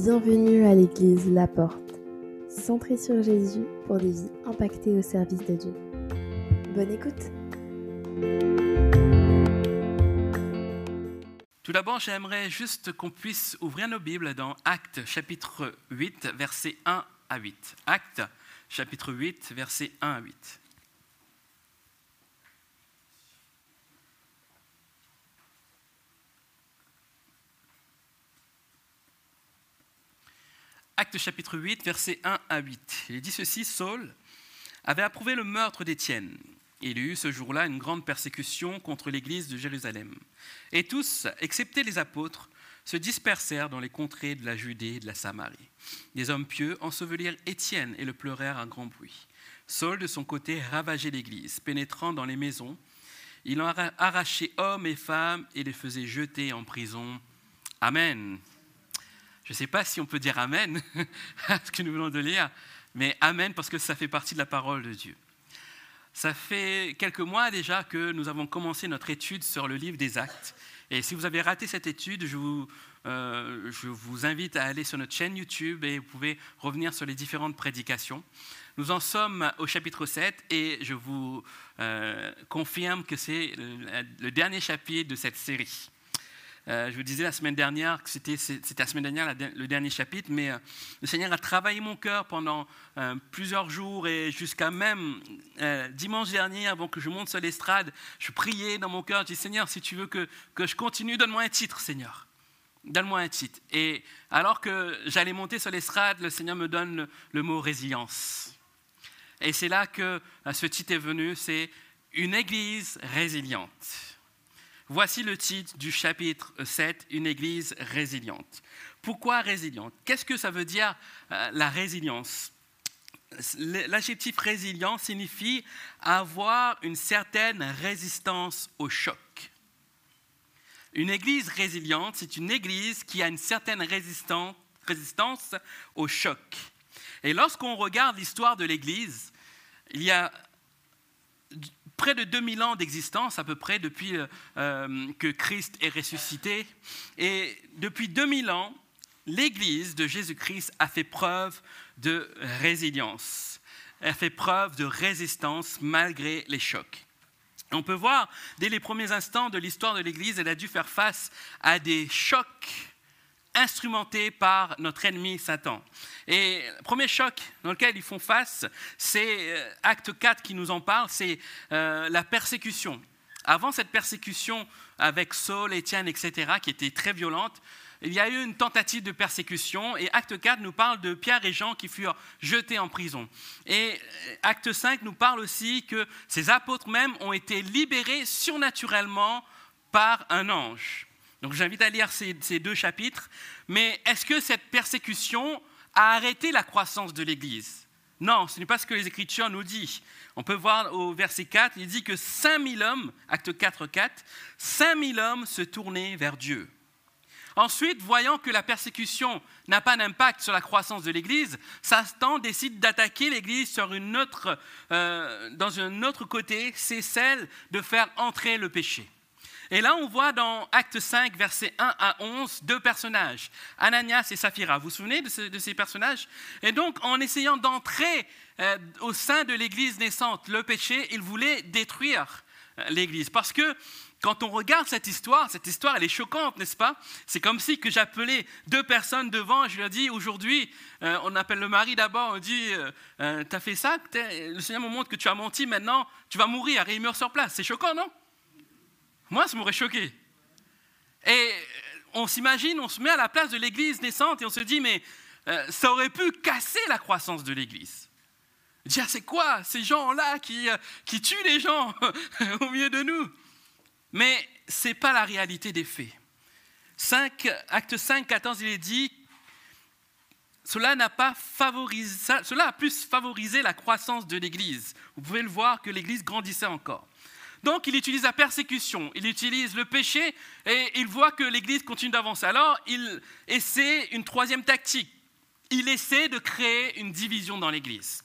Bienvenue à l'église La Porte, centrée sur Jésus pour des vies impactées au service de Dieu. Bonne écoute Tout d'abord, j'aimerais juste qu'on puisse ouvrir nos Bibles dans Actes chapitre 8, versets 1 à 8. Actes chapitre 8, versets 1 à 8. Acte chapitre 8, versets 1 à 8. Il dit ceci, Saul avait approuvé le meurtre d'Étienne. Il y eut ce jour-là une grande persécution contre l'église de Jérusalem. Et tous, excepté les apôtres, se dispersèrent dans les contrées de la Judée et de la Samarie. Des hommes pieux ensevelirent Étienne et le pleurèrent à grand bruit. Saul, de son côté, ravageait l'église, pénétrant dans les maisons. Il en arrachait hommes et femmes et les faisait jeter en prison. Amen. Je ne sais pas si on peut dire Amen à ce que nous venons de lire, mais Amen parce que ça fait partie de la parole de Dieu. Ça fait quelques mois déjà que nous avons commencé notre étude sur le livre des actes. Et si vous avez raté cette étude, je vous, euh, invite à aller sur notre chaîne YouTube et vous pouvez revenir sur les différentes prédications. Nous en sommes au chapitre 7 et je vous euh, confirme que c'est le dernier chapitre de cette série. Euh, je vous disais la semaine dernière que c'était, la semaine dernière le dernier chapitre, mais euh, le Seigneur a travaillé mon cœur pendant euh, plusieurs jours et jusqu'à même dimanche dernier, avant que je monte sur l'estrade, je priais dans mon cœur, je dis Seigneur, si tu veux que, que je continue, donne-moi un titre, Seigneur. Donne-moi un titre. Et alors que j'allais monter sur l'estrade, le Seigneur me donne le, le mot résilience. Et c'est là que ce titre est venu, c'est une église résiliente. Voici le titre du chapitre 7, Une Église résiliente. Pourquoi résiliente? Qu'est-ce que ça veut dire euh, la résilience? L'adjectif résilient signifie avoir une certaine résistance au choc. Une église résiliente, c'est une église qui a une certaine résistance, résistance au choc. Et lorsqu'on regarde l'histoire de l'église, il y a près de 2000 ans d'existence à peu près depuis euh, euh, que Christ est ressuscité. Et depuis 2000 ans, l'Église de Jésus-Christ a fait preuve de résilience, a fait preuve de résistance malgré les chocs. On peut voir, dès les premiers instants de l'histoire de l'Église, elle a dû faire face à des chocs instrumentés par notre ennemi Satan. Et le premier choc dans lequel ils font face, c'est euh, acte 4 qui nous en parle, c'est euh, la persécution. Avant cette persécution avec Saul, Étienne, etc., qui était très violente, il y a eu une tentative de persécution et acte 4 nous parle de Pierre et Jean qui furent jetés en prison. Et euh, acte 5 nous parle aussi que ces apôtres même ont été libérés surnaturellement par un ange. Donc j'invite à lire ces, deux chapitres. Mais est-ce que cette persécution a arrêté la croissance de l'Église? Non, ce n'est pas ce que les Écritures nous disent. On peut voir au verset 4, il dit que 5000 hommes, acte 4, 4, 5000 hommes se tournaient vers Dieu. Ensuite, voyant que la persécution n'a pas d'impact sur la croissance de l'Église, Satan décide d'attaquer l'Église sur une autre, euh, dans un autre côté, c'est celle de faire entrer le péché. Et là, on voit dans Acte 5, versets 1 à 11, deux personnages, Ananias et Saphira. Vous vous souvenez de, ces personnages? Et donc, en essayant d'entrer euh, au sein de l'Église naissante, le péché, ils voulaient détruire euh, l'Église. Parce que quand on regarde cette histoire, cette histoire, elle est choquante, n'est-ce pas? C'est comme si que j'appelais deux personnes devant et je leur dis, aujourd'hui, euh, on appelle le mari d'abord, on dit, tu as fait ça, le Seigneur me montre que tu as menti, maintenant tu vas mourir, et il meurt sur place. C'est choquant, non? Moi, ça m'aurait choqué. Et on s'imagine, on se met à la place de l'Église naissante et on se dit, mais euh, ça aurait pu casser la croissance de l'Église. Dire, c'est quoi ces gens-là qui, euh, qui tuent les gens au milieu de nous? Mais ce n'est pas la réalité des faits. 5, acte 5, 14, il est dit, cela n'a pas favorisé, cela a plus favorisé la croissance de l'Église. Vous pouvez le voir que l'Église grandissait encore. Donc il utilise la persécution, il utilise le péché et il voit que l'Église continue d'avancer. Alors il essaie une troisième tactique. Il essaie de créer une division dans l'Église.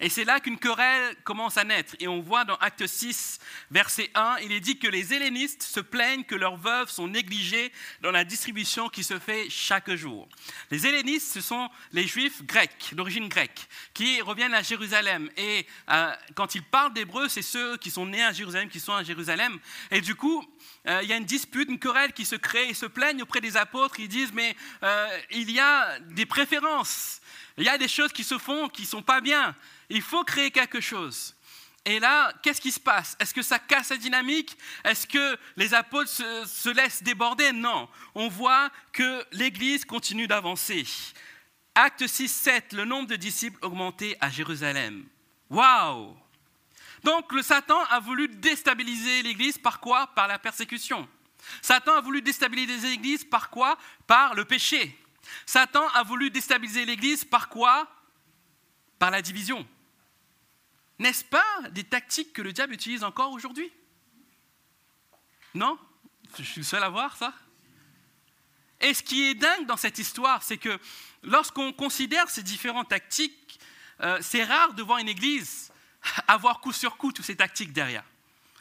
Et c'est là qu'une querelle commence à naître. Et on voit dans Acte 6, verset 1, il est dit que les hellénistes se plaignent que leurs veuves sont négligées dans la distribution qui se fait chaque jour. Les hellénistes, ce sont les juifs grecs, d'origine grecque, qui reviennent à Jérusalem. Et euh, quand ils parlent d'hébreu, c'est ceux qui sont nés à Jérusalem, qui sont à Jérusalem. Et du coup, euh, il y a une dispute, une querelle qui se crée. Ils se plaignent auprès des apôtres. Ils disent, mais euh, il y a des préférences. Il y a des choses qui se font qui ne sont pas bien. Il faut créer quelque chose. Et là, qu'est-ce qui se passe? Est-ce que ça casse la dynamique? Est-ce que les apôtres se, laissent déborder? Non. On voit que l'Église continue d'avancer. Acte 6, 7, le nombre de disciples augmentait à Jérusalem. Waouh Donc le Satan a voulu déstabiliser l'Église par quoi? Par la persécution. Satan a voulu déstabiliser l'Église par quoi? Par le péché. Satan a voulu déstabiliser l'Église par quoi? Par la division. N'est-ce pas des tactiques que le diable utilise encore aujourd'hui? Non? Je suis le seul à voir ça? Et ce qui est dingue dans cette histoire, c'est que lorsqu'on considère ces différentes tactiques, euh, c'est rare de voir une église avoir coup sur coup toutes ces tactiques derrière.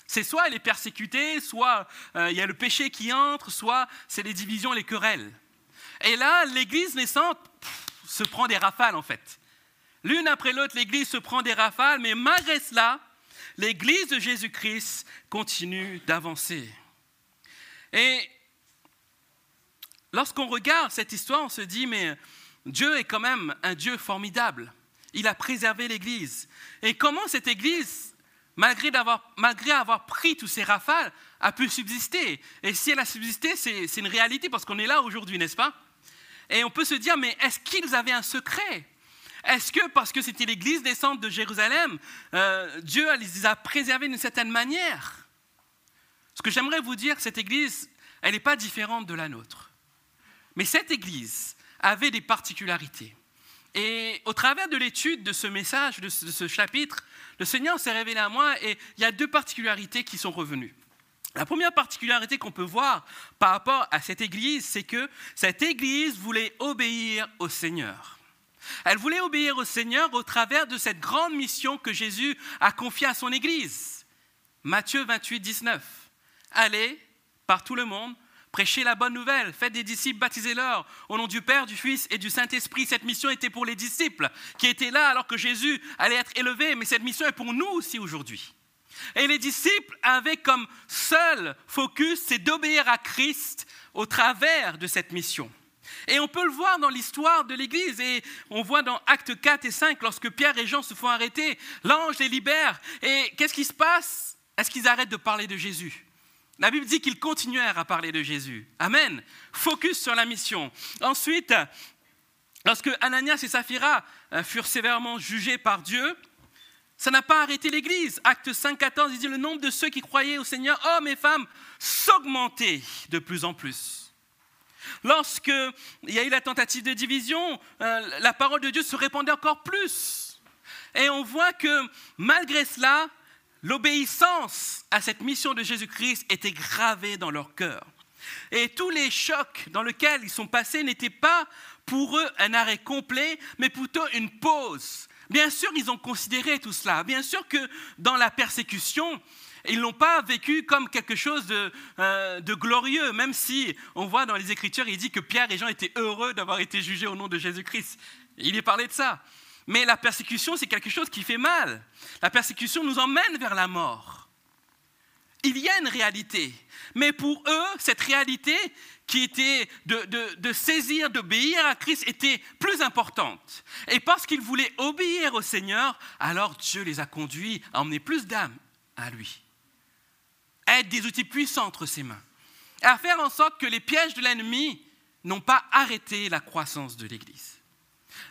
C'est soit elle est persécutée, soit euh, il y a le péché qui entre, soit c'est les divisions, les querelles. Et là, l'église naissante se prend des rafales en fait. L'une après l'autre, l'Église se prend des rafales, mais malgré cela, l'Église de Jésus-Christ continue d'avancer. Et lorsqu'on regarde cette histoire, on se dit, mais Dieu est quand même un Dieu formidable. Il a préservé l'Église. Et comment cette Église, malgré, avoir, pris tous ces rafales, a pu subsister? Et si elle a subsisté, c'est une réalité parce qu'on est là aujourd'hui, n'est-ce pas? Et on peut se dire, mais est-ce qu'ils avaient un secret? Est-ce que parce que c'était l'église naissante de Jérusalem, euh, Dieu les a préservés d'une certaine manière? Ce que j'aimerais vous dire, cette église, elle n'est pas différente de la nôtre. Mais cette église avait des particularités. Et au travers de l'étude de ce message, de ce, chapitre, le Seigneur s'est révélé à moi et il y a deux particularités qui sont revenues. La première particularité qu'on peut voir par rapport à cette église, c'est que cette église voulait obéir au Seigneur. Elle voulait obéir au Seigneur au travers de cette grande mission que Jésus a confiée à son Église. Matthieu 28, 19. Allez par tout le monde, prêchez la bonne nouvelle, faites des disciples, baptisez-leur au nom du Père, du Fils et du Saint-Esprit. Cette mission était pour les disciples qui étaient là alors que Jésus allait être élevé, mais cette mission est pour nous aussi aujourd'hui. Et les disciples avaient comme seul focus, c'est d'obéir à Christ au travers de cette mission. Et on peut le voir dans l'histoire de l'Église. Et on voit dans Actes 4 et 5, lorsque Pierre et Jean se font arrêter, l'ange les libère. Et qu'est-ce qui se passe? Est-ce qu'ils arrêtent de parler de Jésus? La Bible dit qu'ils continuèrent à parler de Jésus. Amen. Focus sur la mission. Ensuite, lorsque Ananias et Saphira euh, furent sévèrement jugés par Dieu, ça n'a pas arrêté l'Église. Acte 5, 14, il dit le nombre de ceux qui croyaient au Seigneur, hommes et femmes, s'augmentait de plus en plus. Lorsqu'il y a eu la tentative de division, euh, la parole de Dieu se répandait encore plus. Et on voit que malgré cela, l'obéissance à cette mission de Jésus-Christ était gravée dans leur cœur. Et tous les chocs dans lesquels ils sont passés n'étaient pas pour eux un arrêt complet, mais plutôt une pause. Bien sûr, ils ont considéré tout cela. Bien sûr que dans la persécution, ils l'ont pas vécu comme quelque chose euh, de, glorieux, même si on voit dans les Écritures, il dit que Pierre et Jean étaient heureux d'avoir été jugés au nom de Jésus-Christ. Il est parlé de ça. Mais la persécution, c'est quelque chose qui fait mal. La persécution nous emmène vers la mort. Il y a une réalité. Mais pour eux, cette réalité qui était de, saisir, d'obéir à Christ était plus importante. Et parce qu'ils voulaient obéir au Seigneur, alors Dieu les a conduits à emmener plus d'âmes à lui être des outils puissants entre ses mains, à faire en sorte que les pièges de l'ennemi n'ont pas arrêté la croissance de l'Église.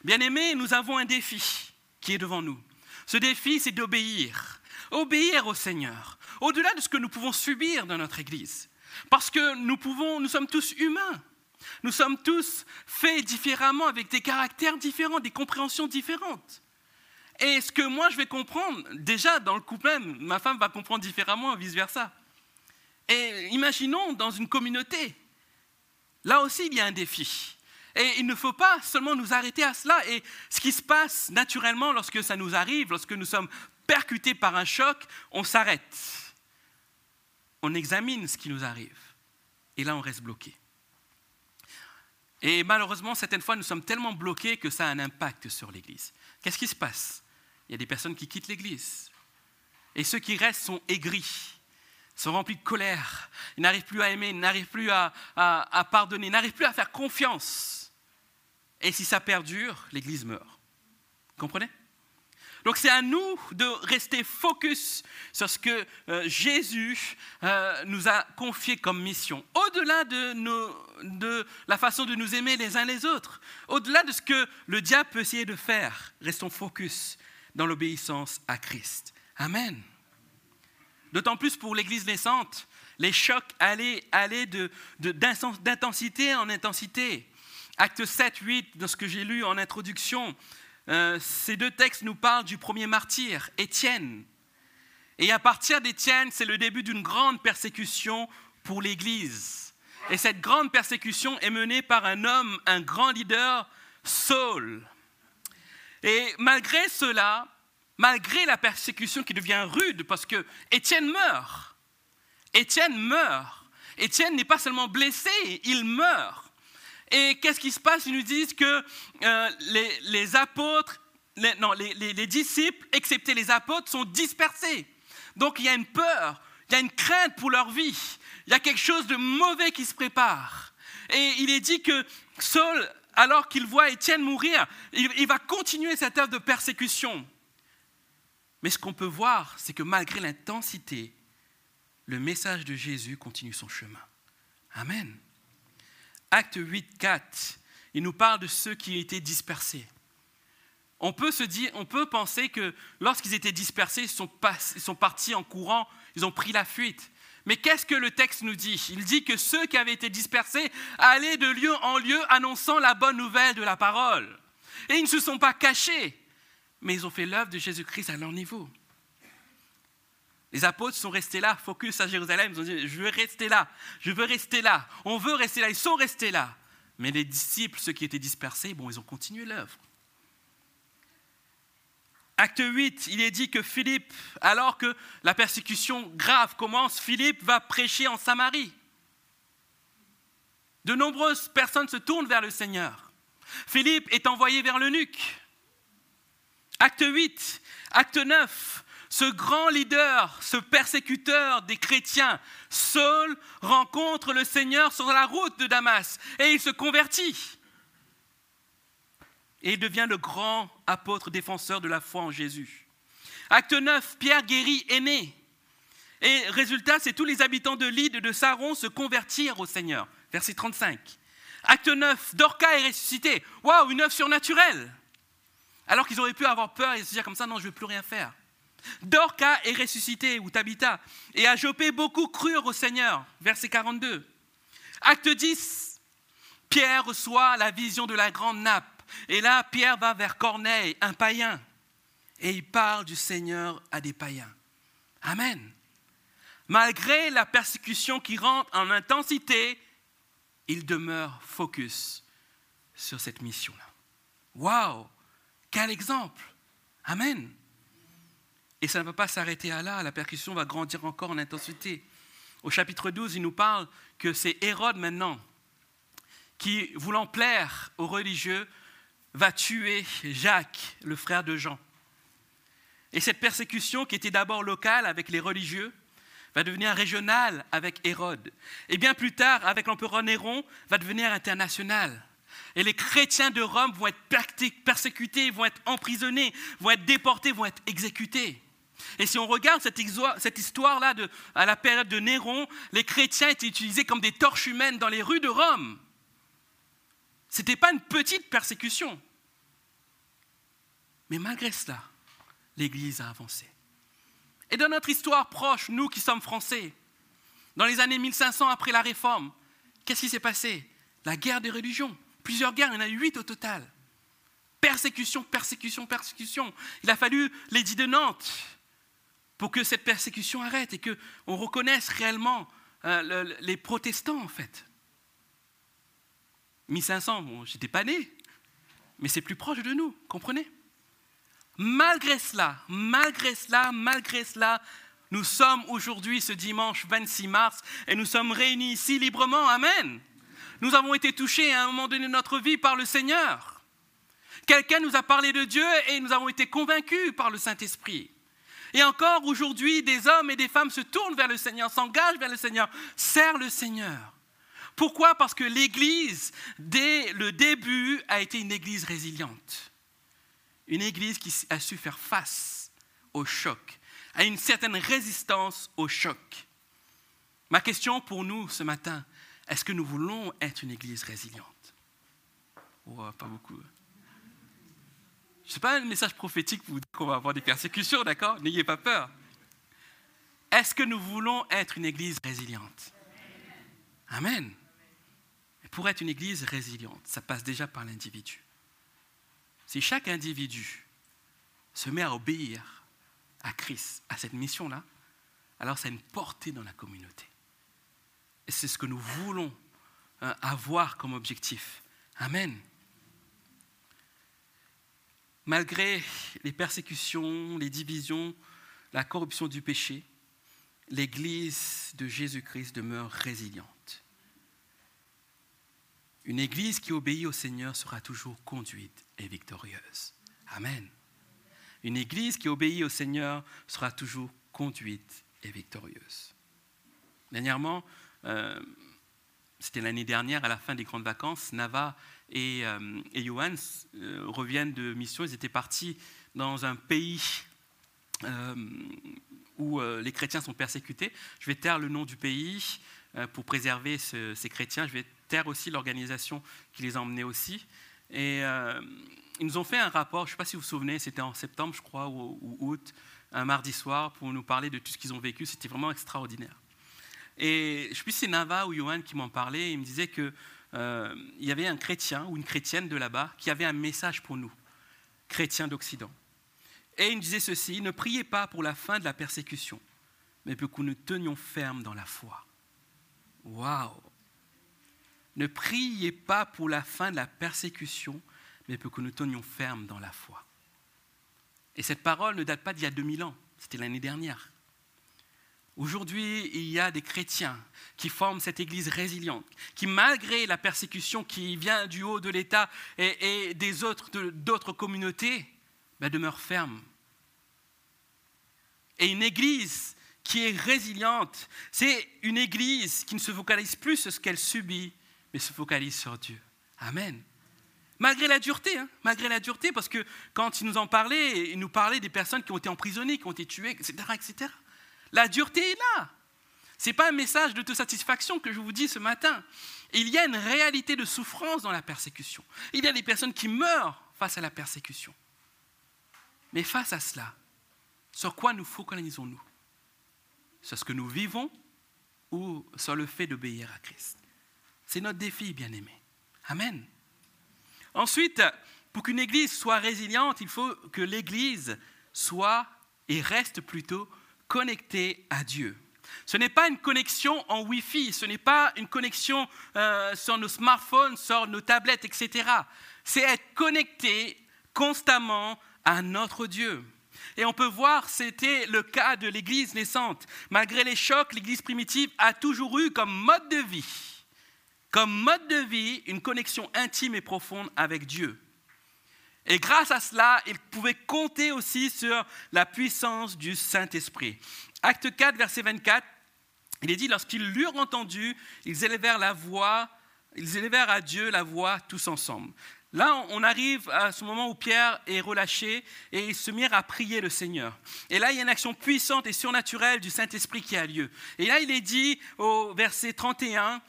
Bien-aimés, nous avons un défi qui est devant nous. Ce défi, c'est d'obéir, obéir au Seigneur, au-delà de ce que nous pouvons subir dans notre Église. Parce que nous, pouvons, nous sommes tous humains. Nous sommes tous faits différemment, avec des caractères différents, des compréhensions différentes. Et ce que moi je vais comprendre, déjà dans le couple même, ma femme va comprendre différemment, vice-versa. Et imaginons dans une communauté, là aussi il y a un défi. Et il ne faut pas seulement nous arrêter à cela. Et ce qui se passe naturellement lorsque ça nous arrive, lorsque nous sommes percutés par un choc, on s'arrête. On examine ce qui nous arrive. Et là, on reste bloqué. Et malheureusement, certaines fois, nous sommes tellement bloqués que ça a un impact sur l'Église. Qu'est-ce qui se passe? Il y a des personnes qui quittent l'Église. Et ceux qui restent sont aigris, sont remplis de colère. Ils n'arrivent plus à aimer, ils n'arrivent plus à, pardonner, ils n'arrivent plus à faire confiance. Et si ça perdure, l'Église meurt. Vous comprenez? Donc c'est à nous de rester focus sur ce que euh, Jésus euh, nous a confié comme mission, au-delà de, la façon de nous aimer les uns les autres, au-delà de ce que le diable peut essayer de faire. Restons focus dans l'obéissance à Christ. Amen. D'autant plus pour l'Église naissante, les chocs allaient, d'intensité en intensité. Acte 7, 8, de ce que j'ai lu en introduction, euh, ces deux textes nous parlent du premier martyr, Étienne. Et à partir d'Étienne, c'est le début d'une grande persécution pour l'Église. Et cette grande persécution est menée par un homme, un grand leader, Saul. Et malgré cela, malgré la persécution qui devient rude, parce que Étienne meurt, Étienne meurt. Étienne n'est pas seulement blessé, il meurt. Et qu'est-ce qui se passe? Ils nous disent que euh, les, apôtres, non, les, disciples, excepté les apôtres, sont dispersés. Donc il y a une peur, il y a une crainte pour leur vie. Il y a quelque chose de mauvais qui se prépare. Et il est dit que Saul, alors qu'il voit Étienne mourir, il, il va continuer cette œuvre de persécution. Mais ce qu'on peut voir, c'est que malgré l'intensité, le message de Jésus continue son chemin. Amen. Acte 8, 4, il nous parle de ceux qui étaient dispersés. On peut, se dire, on peut penser que lorsqu'ils étaient dispersés, ils sont, ils sont partis en courant, ils ont pris la fuite. Mais qu'est-ce que le texte nous dit? Il dit que ceux qui avaient été dispersés allaient de lieu en lieu annonçant la bonne nouvelle de la parole. Et ils ne se sont pas cachés, mais ils ont fait l'œuvre de Jésus-Christ à leur niveau. Les apôtres sont restés là, focus à Jérusalem, ils ont dit, je veux rester là, je veux rester là, on veut rester là, ils sont restés là. Mais les disciples, ceux qui étaient dispersés, bon, ils ont continué l'œuvre. Acte 8, il est dit que Philippe, alors que la persécution grave commence, Philippe va prêcher en Samarie. De nombreuses personnes se tournent vers le Seigneur. Philippe est envoyé vers l'eunuque. Acte 8, acte 9, ce grand leader, ce persécuteur des chrétiens, Saul, rencontre le Seigneur sur la route de Damas et il se convertit. Et il devient le grand apôtre défenseur de la foi en Jésus. Acte 9, Pierre guérit est né. Et résultat, c'est tous les habitants de l'île de Saron se convertirent au Seigneur. Verset 35. Acte 9, Dorca est ressuscité. Waouh, une œuvre surnaturelle. Alors qu'ils auraient pu avoir peur et se dire comme ça, non, je ne veux plus rien faire. Dorca est ressuscité, ou Tabitha, et à Jopé, beaucoup crurent au Seigneur. Verset 42. Acte 10, Pierre reçoit la vision de la grande nappe. Et là, Pierre va vers Corneille, un païen, et il parle du Seigneur à des païens. Amen. Malgré la persécution qui rentre en intensité, il demeure focus sur cette mission-là. Waouh Quel exemple Amen. Et ça ne va pas s'arrêter à là, la percussion va grandir encore en intensité. Au chapitre 12, il nous parle que c'est Hérode maintenant qui, voulant plaire aux religieux, va tuer Jacques, le frère de Jean. Et cette persécution, qui était d'abord locale avec les religieux, va devenir régionale avec Hérode. Et bien plus tard, avec l'empereur Néron, va devenir internationale. Et les chrétiens de Rome vont être persécutés, vont être emprisonnés, vont être déportés, vont être exécutés. Et si on regarde cette histoire-là à la période de Néron, les chrétiens étaient utilisés comme des torches humaines dans les rues de Rome. Ce n'était pas une petite persécution. Mais malgré cela, l'Église a avancé. Et dans notre histoire proche, nous qui sommes français, dans les années 1500 après la Réforme, qu'est-ce qui s'est passé? La guerre des religions. Plusieurs guerres, il y en a huit au total. Persécution, persécution, persécution. Il a fallu l'édit de Nantes, pour que cette persécution arrête et qu'on reconnaisse réellement euh, les protestants, en fait. 1500, bon, j'étais pas né, mais c'est plus proche de nous, comprenez? Malgré cela, malgré cela, malgré cela, nous sommes aujourd'hui ce dimanche 26 mars et nous sommes réunis ici librement. Amen. Nous avons été touchés à un moment donné de notre vie par le Seigneur. Quelqu'un nous a parlé de Dieu et nous avons été convaincus par le Saint-Esprit. Et encore aujourd'hui, des hommes et des femmes se tournent vers le Seigneur, s'engagent vers le Seigneur, serrent le Seigneur. Pourquoi? Parce que l'Église, dès le début, a été une Église résiliente. Une Église qui a su faire face au choc, à une certaine résistance au choc. Ma question pour nous ce matin, est-ce que nous voulons être une Église résiliente? Oh, Pas beaucoup. Ce n'est pas un message prophétique pour vous dire qu'on va avoir des persécutions, d'accord? N'ayez pas peur. Est-ce que nous voulons être une Église résiliente? Amen. Pour être une Église résiliente, ça passe déjà par l'individu. Si chaque individu se met à obéir à Christ, à cette mission-là, alors ça a une portée dans la communauté. Et c'est ce que nous voulons hein, avoir comme objectif. Amen malgré les persécutions, les divisions, la corruption du péché, l'Église de Jésus-Christ demeure résiliente. Une Église qui obéit au Seigneur sera toujours conduite et victorieuse. Amen. Une Église qui obéit au Seigneur sera toujours conduite et victorieuse. Dernièrement, euh, c'était l'année dernière, à la fin des grandes vacances, Nava et, euh, Johan euh, reviennent de mission. Ils étaient partis dans un pays euh, où les chrétiens sont persécutés. Je vais taire le nom du pays pour préserver ces chrétiens. Je vais taire aussi l'organisation qui les a emmenés aussi. Et ils nous ont fait un rapport, je ne sais pas si vous vous souvenez, c'était en septembre, je crois, ou, août, un mardi soir, pour nous parler de tout ce qu'ils ont vécu. C'était vraiment extraordinaire. Et je sais plus si c'est Nava ou Johan qui m'en parlait. Il me disait qu'il euh, y avait un chrétien ou une chrétienne de là-bas qui avait un message pour nous, chrétiens d'Occident. Et il disait ceci ne priez pas pour la fin de la persécution, mais pour que nous tenions ferme dans la foi. Waouh Ne priez pas pour la fin de la persécution, mais pour que nous tenions ferme dans la foi. Et cette parole ne date pas d'il y a 2000 ans, c'était l'année dernière. Aujourd'hui, il y a des chrétiens qui forment cette Église résiliente, qui malgré la persécution qui vient du haut de l'État et, des autres d'autres communautés, ben, demeurent. Et une Église qui est résiliente, c'est une Église qui ne se focalise plus sur ce qu'elle subit, mais se focalise sur Dieu. Amen. Malgré la dureté, hein, malgré la dureté, parce que quand il nous en parlait, il nous parlait des personnes qui ont été emprisonnées, qui ont été tuées, etc., etc. La dureté est là. Ce n'est pas un message d'autosatisfaction que je vous dis ce matin. Il y a une réalité de souffrance dans la persécution. Il y a des personnes qui meurent face à la persécution. Mais face à cela, sur quoi nous focalisons-nous? Sur ce que nous vivons ou sur le fait d'obéir à Christ? C'est notre défi, bien-aimé. Amen. Ensuite, pour qu'une Église soit résiliente, il faut que l'Église soit et reste plutôt connecté à Dieu. Ce n'est pas une connexion en Wi-Fi, ce n'est pas une connexion euh, sur nos smartphones, sur nos tablettes, etc. C'est être connecté constamment à notre Dieu. Et on peut voir, c'était le cas de l'Église naissante. Malgré les chocs, l'Église primitive a toujours eu comme mode de vie, comme mode de vie, une connexion intime et profonde avec Dieu. Et grâce à cela, ils pouvaient compter aussi sur la puissance du Saint-Esprit. Acte 4, verset 24, il est dit, lorsqu'ils l'eurent entendu, ils élevèrent la voix, ils élevèrent à Dieu la voix tous ensemble. Là, on arrive à ce moment où Pierre est relâché et ils se mirent à prier le Seigneur. Et là, il y a une action puissante et surnaturelle du Saint-Esprit qui a lieu. Et là, il est dit au verset 31,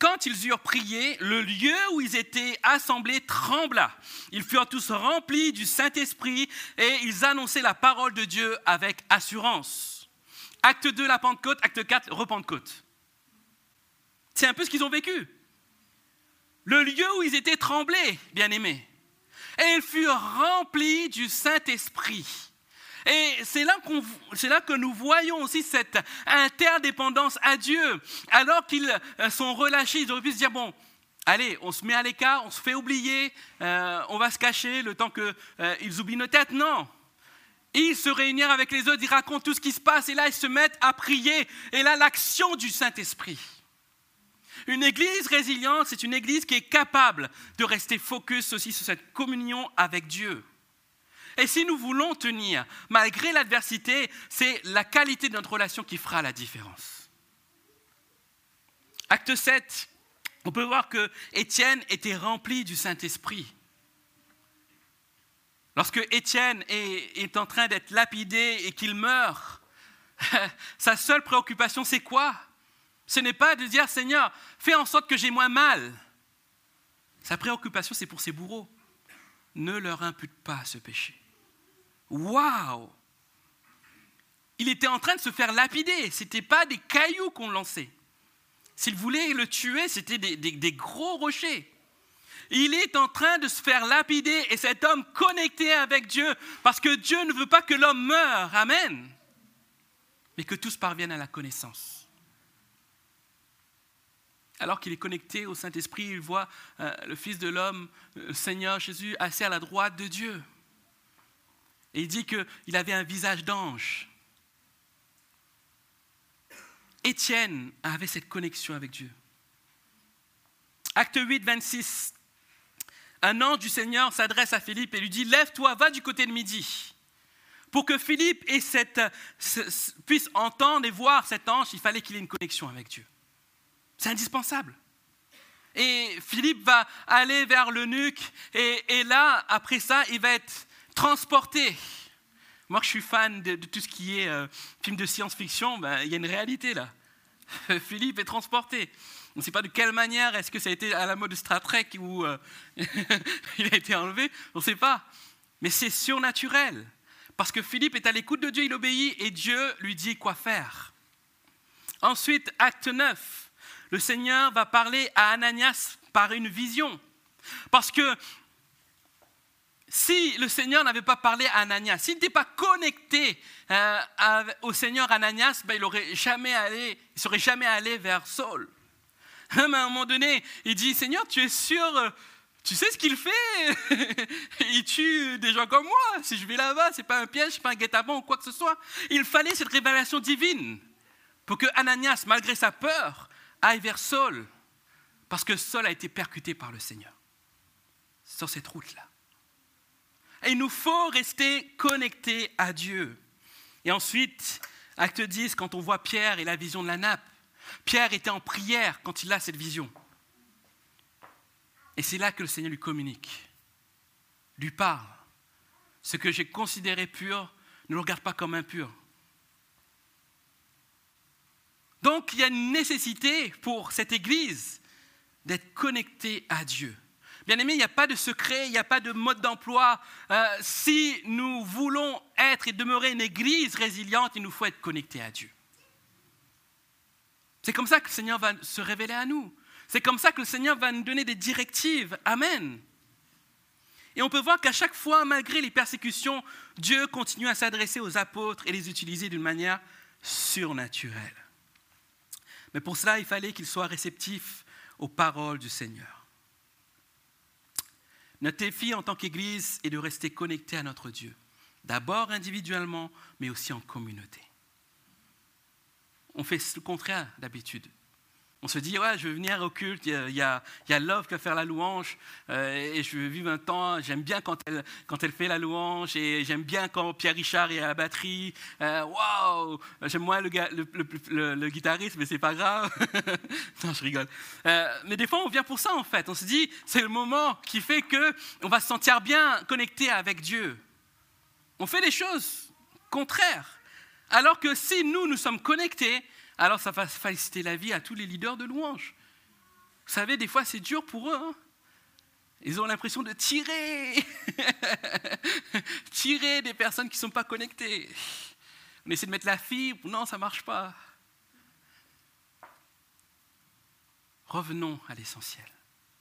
quand ils eurent prié, le lieu où ils étaient assemblés trembla. Ils furent tous remplis du Saint-Esprit et ils annonçaient la parole de Dieu avec assurance. Acte 2, la Pentecôte. Acte 4, repentecôte. C'est un peu ce qu'ils ont vécu. Le lieu où ils étaient tremblés, bien aimés. Et ils furent remplis du Saint-Esprit. Et c'est là, que nous voyons aussi cette interdépendance à Dieu. Alors qu'ils euh, sont relâchés, ils auraient pu se dire, bon, allez, on se met à l'écart, on se fait oublier, euh, on va se cacher le temps qu'ils euh, oublient nos têtes. Non. Ils se réunirent avec les autres, ils racontent tout ce qui se passe, et là, ils se mettent à prier. Et là, l'action du Saint-Esprit. Une église résiliente, c'est une église qui est capable de rester focus aussi sur cette communion avec Dieu. Et si nous voulons tenir, malgré l'adversité, c'est la qualité de notre relation qui fera la différence. Acte 7, on peut voir que Étienne était rempli du Saint-Esprit. Lorsque Étienne est, en train d'être lapidé et qu'il meurt, sa seule préoccupation, c'est quoi? Ce n'est pas de dire Seigneur, fais en sorte que j'ai moins mal. Sa préoccupation, c'est pour ses bourreaux. Ne leur impute pas ce péché. Waouh Il était en train de se faire lapider. Ce n'était pas des cailloux qu'on lançait. S'il voulait le tuer, c'était des, gros rochers. Il est en train de se faire lapider et cet homme connecté avec Dieu, parce que Dieu ne veut pas que l'homme meure, Amen, mais que tous parviennent à la connaissance. Alors qu'il est connecté au Saint-Esprit, il voit euh, le Fils de l'homme, le Seigneur Jésus, assis à la droite de Dieu. Et il dit qu'il avait un visage d'ange. Étienne avait cette connexion avec Dieu. Acte 8, 26. Un ange du Seigneur s'adresse à Philippe et lui dit, Lève-toi, va du côté de midi. Pour que Philippe puisse entendre et voir cet ange, il fallait qu'il ait une connexion avec Dieu. C'est indispensable. Et Philippe va aller vers l'eunuque et, et là, après ça, il va être transporté. Moi, je suis fan de, tout ce qui est euh, film de science-fiction, ben, il y a une réalité là. Philippe est transporté. On ne sait pas de quelle manière, est-ce que ça a été à la mode de Star Trek où euh, il a été enlevé, on ne sait pas. Mais c'est surnaturel. Parce que Philippe est à l'écoute de Dieu, il obéit et Dieu lui dit quoi faire. Ensuite, acte 9, le Seigneur va parler à Ananias par une vision. Parce que si le Seigneur n'avait pas parlé à Ananias, s'il n'était pas connecté euh, au Seigneur Ananias, ben, il ne serait jamais allé vers Saul. Mais à un moment donné, il dit Seigneur, tu es sûr euh, tu sais ce qu'il fait? Il tue des gens comme moi. Si je vais là-bas, ce n'est pas un piège, ce n'est pas un guet-apens ou quoi que ce soit. Il fallait cette révélation divine pour que Ananias, malgré sa peur, aille vers Saul. Parce que Saul a été percuté par le Seigneur sur cette route-là. Et il nous faut rester connectés à Dieu. Et ensuite, acte 10, quand on voit Pierre et la vision de la nappe, Pierre était en prière quand il a cette vision. Et c'est là que le Seigneur lui communique, lui parle. Ce que j'ai considéré pur, ne le regarde pas comme impur. Donc il y a une nécessité pour cette Église d'être connectée à Dieu. Bien aimé, il n'y a pas de secret, il n'y a pas de mode d'emploi. Euh, si nous voulons être et demeurer une église résiliente, il nous faut être connectés à Dieu. C'est comme ça que le Seigneur va se révéler à nous. C'est comme ça que le Seigneur va nous donner des directives. Amen. Et on peut voir qu'à chaque fois, malgré les persécutions, Dieu continue à s'adresser aux apôtres et les utiliser d'une manière surnaturelle. Mais pour cela, il fallait qu'ils soient réceptifs aux paroles du Seigneur. Notre défi en tant qu'Église est de rester connecté à notre Dieu, d'abord individuellement, mais aussi en communauté. On fait le contraire d'habitude. On se dit, ouais, je veux venir au culte, il y a, il Love qui va faire la louange, euh, et je veux vivre un temps, j'aime bien quand elle, quand elle fait la louange, et j'aime bien quand Pierre Richard est à la batterie. Euh, waouh, j'aime moins le, le, le, guitariste, mais c'est pas grave. non, je rigole. Euh, mais des fois, on vient pour ça, en fait. On se dit, c'est le moment qui fait qu'on va se sentir bien connecté avec Dieu. On fait des choses contraires. Alors que si nous, nous sommes connectés, alors ça va faciliter la vie à tous les leaders de louanges. Vous savez, des fois c'est dur pour eux. Hein. Ils ont l'impression de tirer, tirer des personnes qui ne sont pas connectées. On essaie de mettre la fibre, non, ça ne marche pas. Revenons à l'essentiel.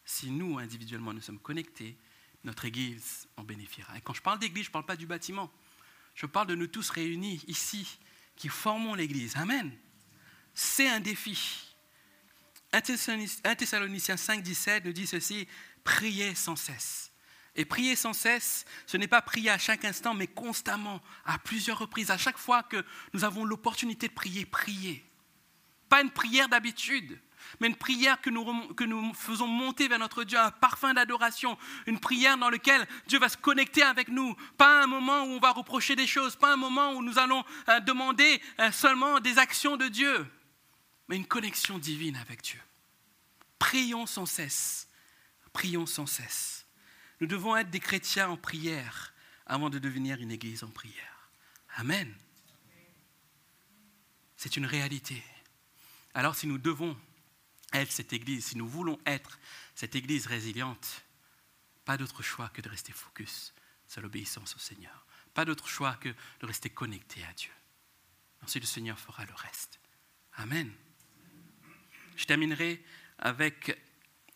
Si nous, individuellement, nous sommes connectés, notre Église en bénéficiera. Et quand je parle d'Église, je ne parle pas du bâtiment. Je parle de nous tous réunis ici, qui formons l'Église. Amen c'est un défi. 1 Thessaloniciens 5, 17 nous dit ceci, priez sans cesse. Et prier sans cesse, ce n'est pas prier à chaque instant, mais constamment, à plusieurs reprises. À chaque fois que nous avons l'opportunité de prier, prier. Pas une prière d'habitude, mais une prière que nous, que nous faisons monter vers notre Dieu, un parfum d'adoration, une prière dans laquelle Dieu va se connecter avec nous. Pas un moment où on va reprocher des choses, pas un moment où nous allons euh, demander euh, seulement des actions de Dieu, mais une connexion divine avec Dieu. Prions sans cesse, prions sans cesse. Nous devons être des chrétiens en prière avant de devenir une église en prière. Amen. C'est une réalité. Alors si nous devons être cette Église, si nous voulons être cette Église résiliente, pas d'autre choix que de rester focus sur l'obéissance au Seigneur. Pas d'autre choix que de rester connecté à Dieu. Ensuite, le Seigneur fera le reste. Amen. Je terminerai avec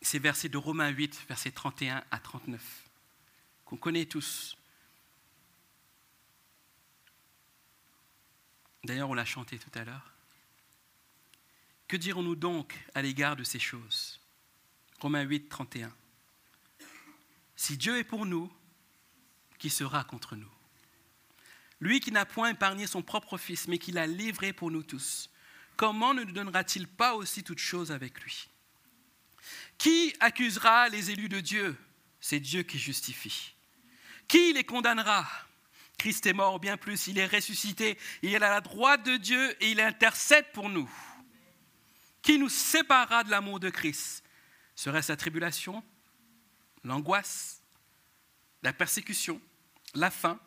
ces versets de Romains 8, versets 31 à 39, qu'on connaît tous. D'ailleurs, on l'a chanté tout à l'heure. Que dirons-nous donc à l'égard de ces choses? Romains 8, 31. Si Dieu est pour nous, qui sera contre nous? Lui qui n'a point épargné son propre Fils, mais qui l'a livré pour nous tous, comment ne nous donnera-t-il pas aussi toutes choses avec lui? Qui accusera les élus de Dieu? C'est Dieu qui justifie. Qui les condamnera? Christ est mort, bien plus, il est ressuscité, il est à la droite de Dieu et il intercède pour nous. Qui nous séparera de l'amour de Christ? Serait-ce la tribulation, l'angoisse, la persécution, la faim,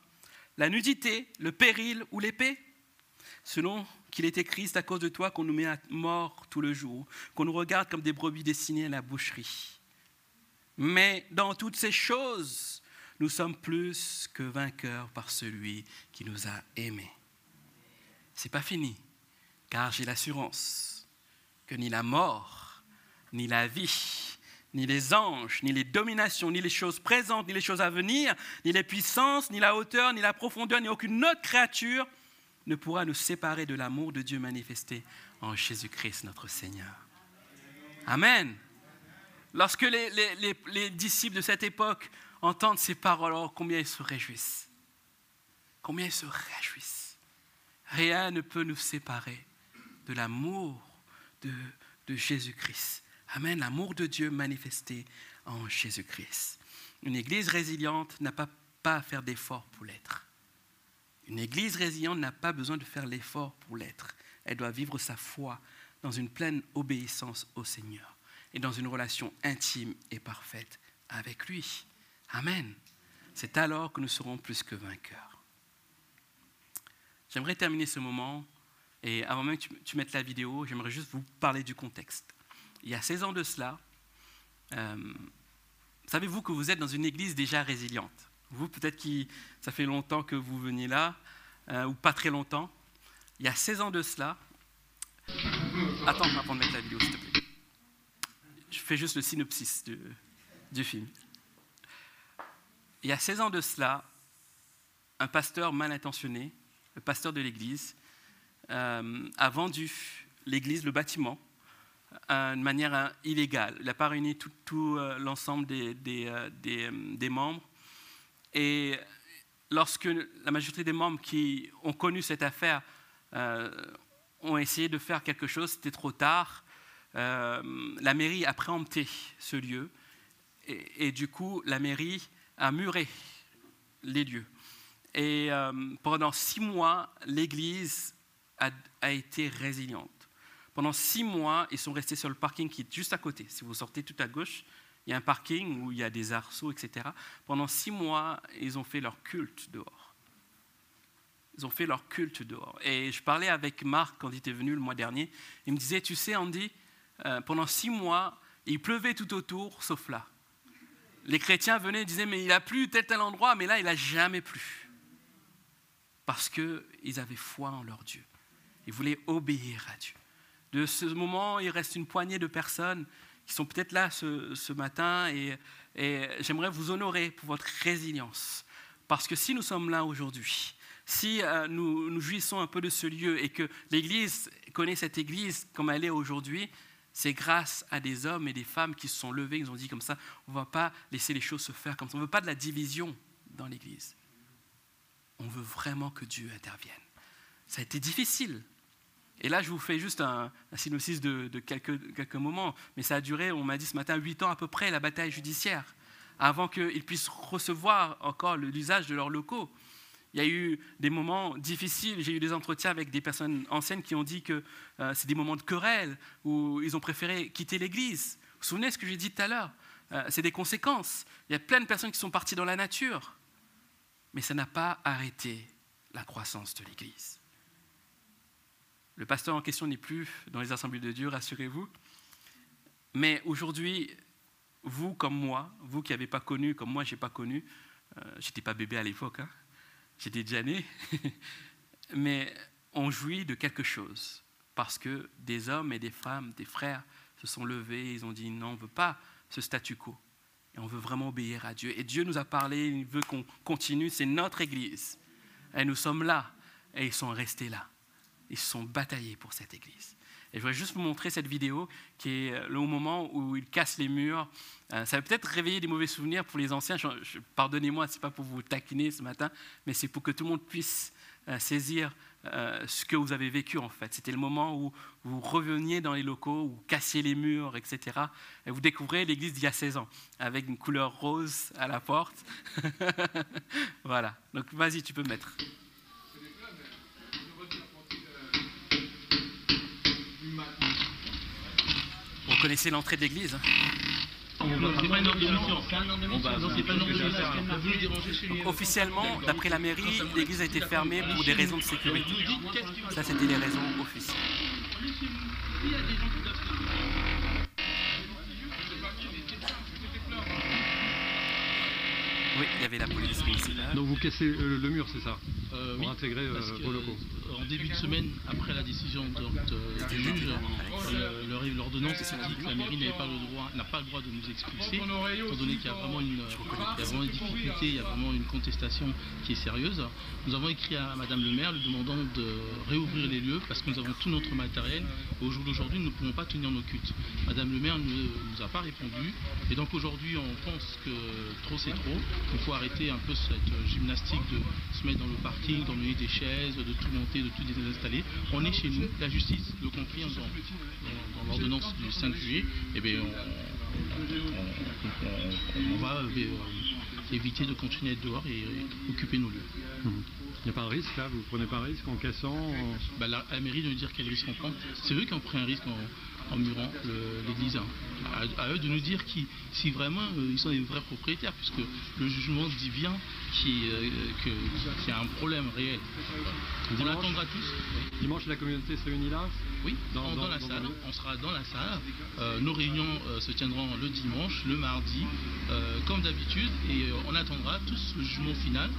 la nudité, le péril ou l'épée? Selon qu'il est écrit, c'est à cause de toi qu'on nous met à mort tout le jour, qu'on nous regarde comme des brebis destinées à la boucherie. Mais dans toutes ces choses, nous sommes plus que vainqueurs par celui qui nous a aimés. C'est pas fini, car j'ai l'assurance que ni la mort, ni la vie, ni les anges, ni les dominations, ni les choses présentes, ni les choses à venir, ni les puissances, ni la hauteur, ni la profondeur, ni aucune autre créature ne pourra nous séparer de l'amour de Dieu manifesté en Jésus-Christ notre Seigneur. Amen. Lorsque les, les, disciples de cette époque entendent ces paroles, alors combien ils se réjouissent. Combien ils se réjouissent. Rien ne peut nous séparer de l'amour de, Jésus-Christ. Amen, l'amour de Dieu manifesté en Jésus-Christ. Une église résiliente n'a pas, pas à faire d'efforts pour l'être. Une église résiliente n'a pas besoin de faire l'effort pour l'être. Elle doit vivre sa foi dans une pleine obéissance au Seigneur et dans une relation intime et parfaite avec lui. Amen. C'est alors que nous serons plus que vainqueurs. J'aimerais terminer ce moment et avant même que tu, mettes la vidéo, j'aimerais juste vous parler du contexte. Il y a 16 ans de cela, euh, savez-vous que vous êtes dans une église déjà résiliente? Vous, peut-être que ça fait longtemps que vous venez là, euh, ou pas très longtemps. Il y a 16 ans de cela, attends avant de mettre la vidéo, s'il te plaît. Je fais juste le synopsis du, film. Il y a 16 ans de cela, un pasteur mal intentionné, le pasteur de l'église, euh, a vendu l'église, le bâtiment, euh, de manière illégale. Il n'a pas réuni tout, l'ensemble des, membres. Et lorsque la majorité des membres qui ont connu cette affaire ont essayé de faire quelque chose, c'était trop tard. la mairie a préempté ce lieu et, du coup, la mairie a muré les lieux. Et pendant six mois, l'Église a, été résiliente. Pendant six mois, ils sont restés sur le parking qui est juste à côté. Si vous sortez tout à gauche, il y a un parking où il y a des arceaux, etc. Pendant six mois, ils ont fait leur culte dehors. Ils ont fait leur culte dehors. Et je parlais avec Marc quand il était venu le mois dernier. Il me disait, tu sais, Andy, euh, pendant six mois, il pleuvait tout autour, sauf là. Les chrétiens venaient et disaient, mais il a plu tel tel endroit, mais là, il n'a jamais plu. Parce qu'ils avaient foi en leur Dieu. Ils voulaient obéir à Dieu. De ce moment, il reste une poignée de personnes qui sont peut-être là ce, matin et, j'aimerais vous honorer pour votre résilience. Parce que si nous sommes là aujourd'hui, si euh, nous, nous jouissons un peu de ce lieu et que l'Église connaît cette Église comme elle est aujourd'hui, C'est grâce à des hommes et des femmes qui se sont levés, ils ont dit comme ça, on ne va pas laisser les choses se faire comme ça. On ne veut pas de la division dans l'Église. On veut vraiment que Dieu intervienne. Ça a été difficile. Et là, je vous fais juste un, synopsis de, quelques, moments, mais ça a duré, on m'a dit ce matin, huit ans à peu près, la bataille judiciaire, avant qu'ils puissent recevoir encore l'usage de leurs locaux. Il y a eu des moments difficiles. J'ai eu des entretiens avec des personnes anciennes qui ont dit que euh, c'est des moments de querelle où ils ont préféré quitter l'Église. Vous vous souvenez de ce que j'ai dit tout à l'heure? Euh, C'est des conséquences. Il y a plein de personnes qui sont parties dans la nature. Mais ça n'a pas arrêté la croissance de l'Église. Le pasteur en question n'est plus dans les assemblées de Dieu, rassurez-vous. Mais aujourd'hui, vous comme moi, vous qui n'avez pas connu, comme moi, je n'ai pas connu, euh, je n'étais pas bébé à l'époque, hein, j'étais déjà né, mais on jouit de quelque chose parce que des hommes et des femmes, des frères se sont levés, ils ont dit non, on ne veut pas ce statu quo. Et on veut vraiment obéir à Dieu. Et Dieu nous a parlé, il veut qu'on continue, c'est notre Église. Et nous sommes là, et ils sont restés là. Ils se sont bataillés pour cette Église. Et je voudrais juste vous montrer cette vidéo qui est le moment où ils cassent les murs. Euh, ça va peut-être réveiller des mauvais souvenirs pour les anciens. Pardonnez-moi, ce n'est pas pour vous taquiner ce matin, mais c'est pour que tout le monde puisse euh, saisir euh, ce que vous avez vécu en fait. C'était le moment où vous reveniez dans les locaux, où vous cassiez les murs, etc. Et vous découvrez l'église d'il y a 16 ans, avec une couleur rose à la porte. voilà, donc vas-y, tu peux mettre. Vous connaissez l'entrée de l'église Officiellement, d'après la mairie, l'église a été fermée pour des raisons de sécurité. Ça, c'était les raisons officielles. Oui, il y avait la police municipale. Donc vous cassez euh, le mur, c'est ça? Euh, Pour intégrer euh, vos locaux En début de semaine, après la décision du juge, l'ordonnance dit que la mairie n'a pas, le droit, pas le droit de nous expulser, étant donné qu'il y a vraiment une, il une difficulté, il y a vraiment une contestation qui est sérieuse. Nous avons écrit à Madame le maire lui demandant de réouvrir les lieux parce que nous avons tout notre matériel. Au jour d'aujourd'hui, nous ne pouvons pas tenir nos cultes. Madame le maire ne nous a pas répondu. Et donc aujourd'hui, on pense que trop c'est trop. Il faut arrêter un peu cette gymnastique de se mettre dans le parking, d'emmener des chaises, de tout monter, de tout désinstaller. On est chez nous, la justice le confirme dans, l'ordonnance du 5 juillet. Et eh bien, on, va euh, éviter de continuer à être dehors et, occuper nos lieux. Il n'y a pas de risque là? Vous ne prenez pas un risque en cassant bah, la, mairie de nous dire quel risque on prend. C'est eux qui ont pris un risque en, en murant l'église. À, eux de nous dire qui, si vraiment euh, ils sont des vrais propriétaires, puisque le jugement dit bien qu'il euh, y a un problème réel. On attendra tous. Dimanche, la communauté se réunit là Oui, dans, la salle. On sera dans la salle. Euh, nos réunions se tiendront le dimanche, le mardi, comme d'habitude, et on attendra tous le jugement final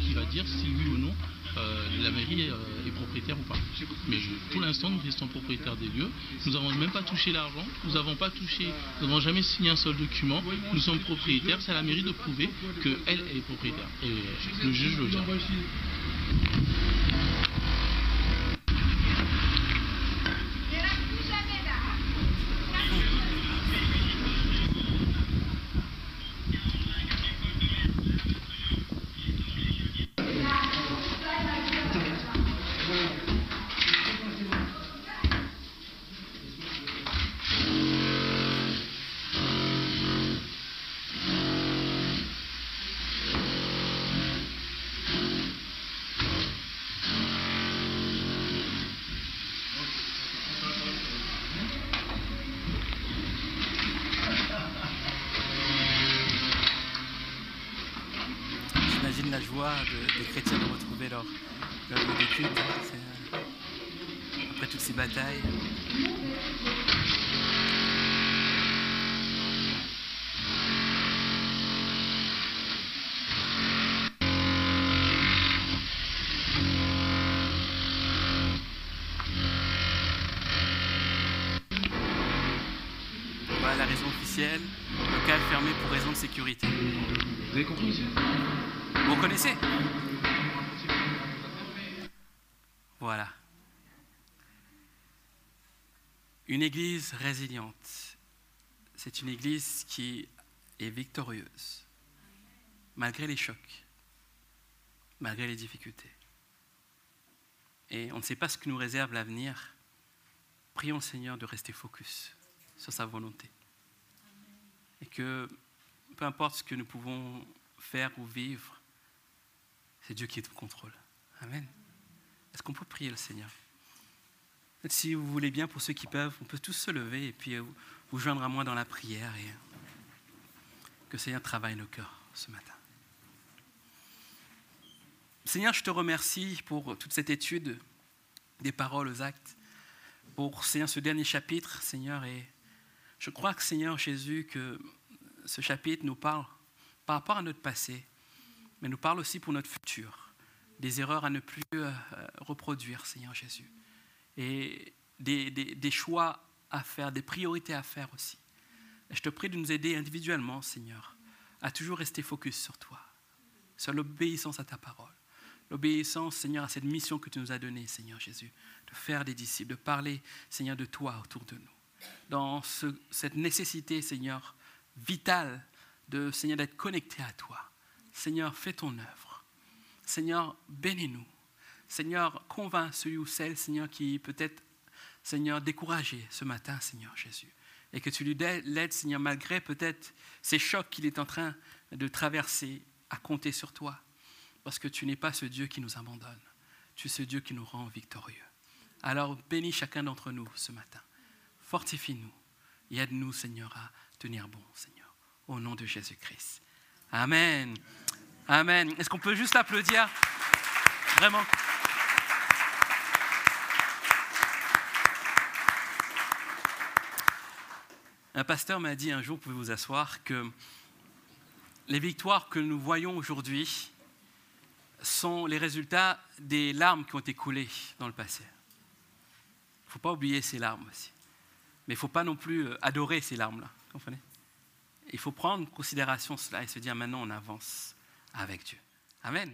qui va dire si oui ou non euh, la mairie euh, est propriétaire ou pas. Mais pour l'instant, nous restons propriétaires des lieux. Nous n'avons même pas touché l'argent, nous n'avons pas touché, nous n'avons jamais signé un seul document. Nous sommes propriétaires, c'est à la mairie de prouver qu'elle est propriétaire. Et le juge le dit. des chrétiens de retrouver leur, leur lieu de culte. Hein, après toutes ces batailles. Voilà la raison officielle, local fermé pour raison de sécurité. Vous avez compris vous connaissez Voilà. Une église résiliente, c'est une église qui est victorieuse, malgré les chocs, malgré les difficultés. Et on ne sait pas ce que nous réserve l'avenir. Prions Seigneur de rester focus sur sa volonté. Et que peu importe ce que nous pouvons faire ou vivre, c'est Dieu qui est au contrôle. Amen. Est-ce qu'on peut prier le Seigneur? Si vous voulez bien, pour ceux qui peuvent, on peut tous se lever et puis euh, vous joindre à moi dans la prière que le Seigneur travaille nos cœurs ce matin. Seigneur, je te remercie pour toute cette étude des paroles aux actes, pour ce dernier chapitre, Seigneur, et je crois que Seigneur Jésus, que ce chapitre nous parle par rapport à notre passé, mais nous parle aussi pour notre futur, des erreurs à ne plus euh, reproduire, Seigneur Jésus, et des, des choix à faire, des priorités à faire aussi. Et je te prie de nous aider individuellement, Seigneur, à toujours rester focus sur toi, sur l'obéissance à ta parole l'obéissance, Seigneur, à cette mission que tu nous as donnée, Seigneur Jésus, de faire des disciples, de parler, Seigneur, de toi autour de nous. Dans cette nécessité, Seigneur, vitale, de, Seigneur, d'être connecté à toi. Seigneur, fais ton œuvre. Seigneur, bénis-nous. Seigneur, convainc celui ou celle, Seigneur, qui peut-être, Seigneur, découragé ce matin, Seigneur Jésus. Et que tu lui l'aides, Seigneur, malgré peut-être ces chocs qu'il est en train de traverser, à compter sur toi parce que tu n'es pas ce Dieu qui nous abandonne. Tu es ce Dieu qui nous rend victorieux. Alors bénis chacun d'entre nous ce matin. Fortifie-nous et aide-nous, Seigneur, à tenir bon, Seigneur, au nom de Jésus-Christ. Amen. Amen. Est-ce qu'on peut juste applaudir? Vraiment. Un pasteur m'a dit un jour, vous pouvez vous asseoir, que les victoires que nous voyons aujourd'hui, sont les résultats des larmes qui ont été coulées dans le passé. Il ne faut pas oublier ces larmes aussi. Mais il ne faut pas non plus euh, adorer ces larmes-là. Il faut prendre en considération cela et se dire maintenant on avance avec Dieu. Amen.